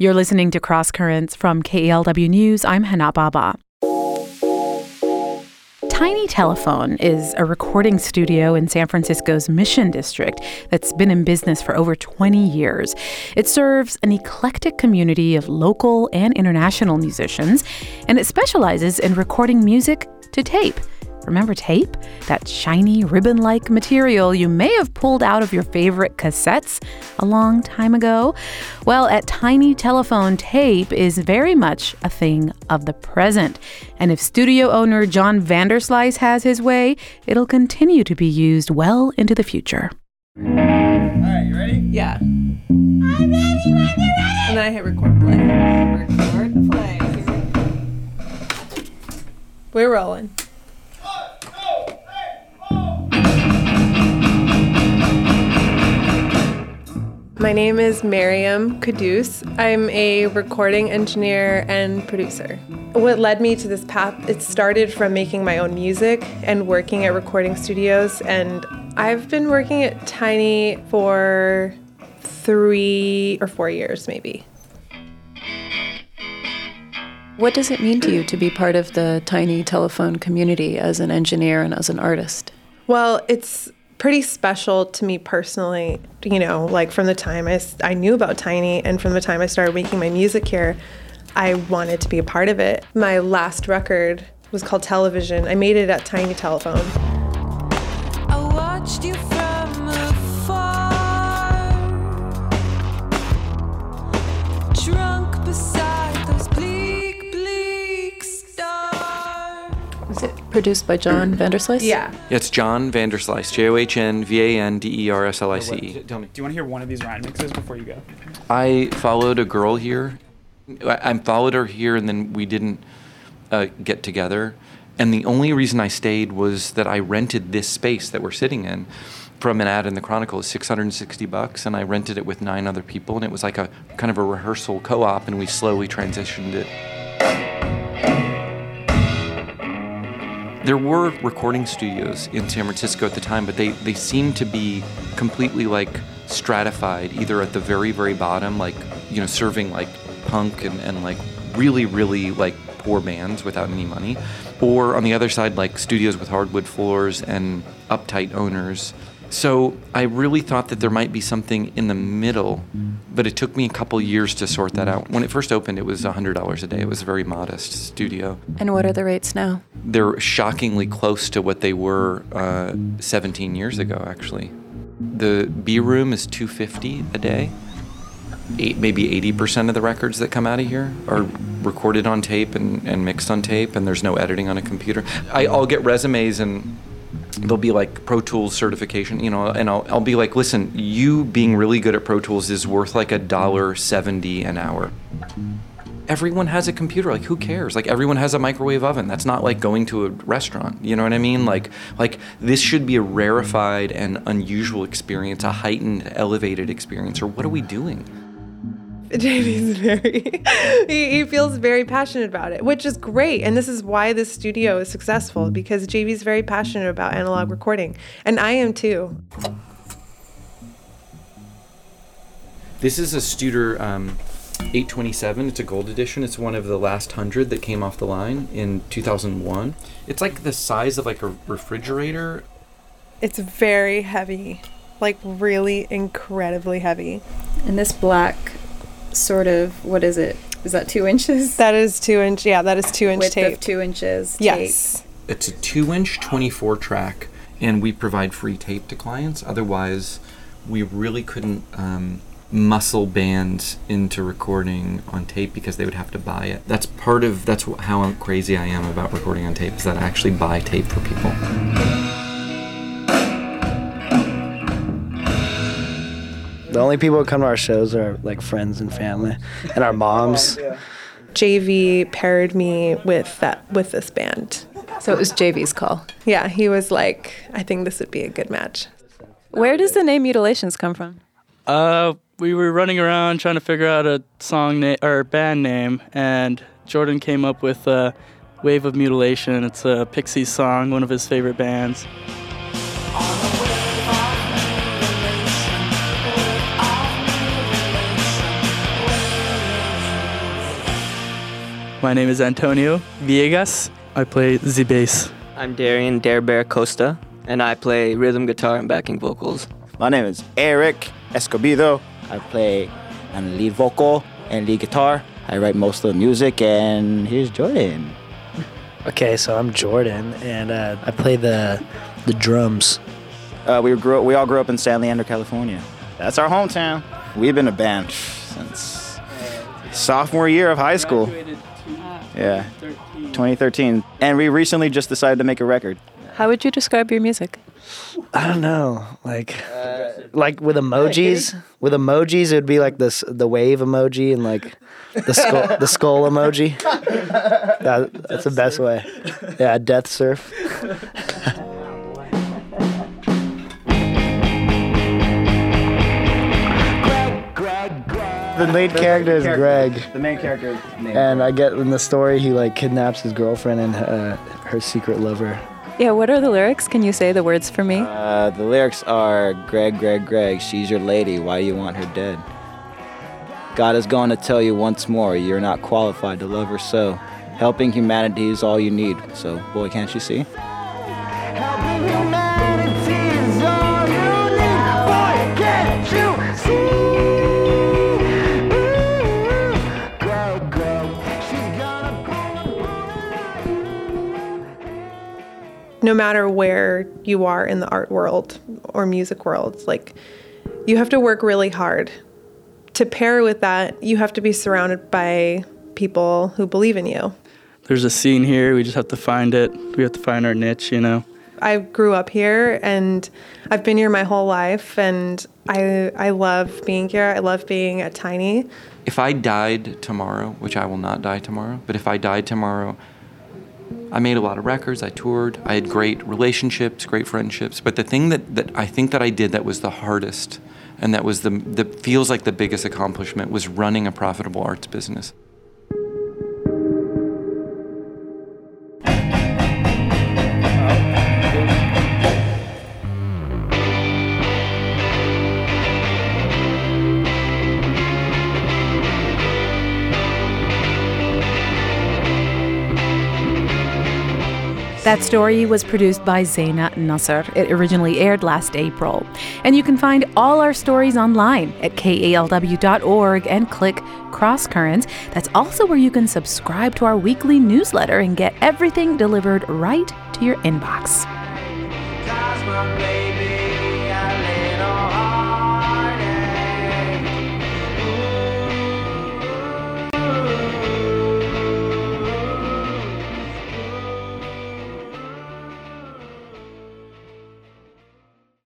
You're listening to Cross Currents from KALW News. I'm Hana Baba. Tiny Telephone is a recording studio in San Francisco's Mission District that's been in business for over 20 years. It serves an eclectic community of local and international musicians, and it specializes in recording music to tape. Remember tape? That shiny ribbon like material you may have pulled out of your favorite cassettes a long time ago? Well, at Tiny Telephone, tape is very much a thing of the present. And if studio owner John Vanderslice has his way, it'll continue to be used well into the future. All right, you ready? Yeah. I'm ready when you're ready. And I hit record play. Record play. We're rolling. My name is Maryam Qudus. I'm a recording engineer and producer. What led me to this path, it started from making my own music and working at recording studios. And I've been working at Tiny for three or four years, maybe. What does it mean to you to be part of the tiny telephone community as an engineer and as an artist? Well, it's pretty special to me personally, you know, like from the time I, I knew about Tiny and from the time I started making my music here, I wanted to be a part of it. My last record was called Television. I made it at Tiny Telephone. Produced by John Vanderslice? Yeah. Yeah, it's John Vanderslice, J O H N V A N D E R S L I C E. Tell me, do you want to hear one of these rhyme mixes before you go? I followed a girl here. I, I followed her here, and then we didn't uh, get together. And the only reason I stayed was that I rented this space that we're sitting in from an ad in the Chronicle. It's 660 bucks, and I rented it with nine other people, and it was like a kind of a rehearsal co-op, and we slowly transitioned it. There were recording studios in San Francisco at the time, but they, they seemed to be completely like stratified, either at the very, very bottom, like, you know, serving like punk and, and like really, really like poor bands without any money, or on the other side, like studios with hardwood floors and uptight owners. So I really thought that there might be something in the middle, but it took me a couple years to sort that out. When it first opened, it was $100 a day. It was a very modest studio And what are the rates now? They're shockingly close to what they were uh, 17 years ago actually. The b room is 250 a day. Eight, maybe 80% of the records that come out of here are recorded on tape and, and mixed on tape and there's no editing on a computer. I, i'll get resumes and they'll be like pro tools certification you know and I'll, I'll be like listen you being really good at pro tools is worth like a dollar 70 an hour everyone has a computer like who cares like everyone has a microwave oven that's not like going to a restaurant you know what i mean like like this should be a rarefied and unusual experience a heightened elevated experience or what are we doing JV's very, he, he feels very passionate about it, which is great. And this is why this studio is successful because JV's very passionate about analog recording. And I am too. this is a studer um, 827 it's a gold edition it's one of the last hundred that came off the line in 2001 it's like the size of like a refrigerator It's very heavy, like really incredibly heavy. And this black sort of, what is it? Is that two inches? That is two inch, yeah, that is two inch Width tape. of two inches. yes. it's a two inch 24 track and we provide free tape to clients otherwise we really couldn't um, muscle bands into recording on tape because they would have to buy it that's part of that's how crazy i am about recording on tape is that i actually buy tape for people The only people who come to our shows are like friends and family and our moms. JV paired me with that with this band. So it was JV's call. Yeah, he was like, I think this would be a good match. Where does the name Mutilations come from? Uh, we were running around trying to figure out a song name or band name, and Jordan came up with uh, "Wave of Mutilation." It's a Pixies song, one of his favorite bands. My name is Antonio Villegas. I play the bass. I'm Darian Dare Bear Costa, and I play rhythm guitar and backing vocals. My name is Eric Escobedo. I play on lead vocal and lead guitar. I write most of the music, and here's Jordan. Okay, so I'm Jordan, and uh, I play the the drums. Uh, we grew we all grew up in San Leandro, California. That's our hometown. We've been a band since sophomore year of high school. Yeah, 2013, and we recently just decided to make a record. How would you describe your music? I don't know, like like with emojis. With emojis, it would be like this the wave emoji and like the skull the skull emoji. That, that's the best way. Yeah, death surf. The lead character is Greg. The main character is named And I get in the story, he like kidnaps his girlfriend and uh, her secret lover. Yeah, what are the lyrics? Can you say the words for me? Uh, the lyrics are Greg, Greg, Greg, she's your lady. Why you want her dead? God is going to tell you once more you're not qualified to love her so. Helping humanity is all you need. So, boy, can't you see? Matter where you are in the art world or music world, like you have to work really hard. To pair with that, you have to be surrounded by people who believe in you. There's a scene here. We just have to find it. We have to find our niche, you know. I grew up here and I've been here my whole life and I I love being here. I love being at Tiny. If I died tomorrow, which I will not die tomorrow, but if I died tomorrow, I made a lot of records, I toured, I had great relationships, great friendships. But the thing that, that I think that I did that was the hardest and that was the that feels like the biggest accomplishment was running a profitable arts business. That story was produced by Zaina Nasser. It originally aired last April. And you can find all our stories online at kalw.org and click Cross Currents. That's also where you can subscribe to our weekly newsletter and get everything delivered right to your inbox.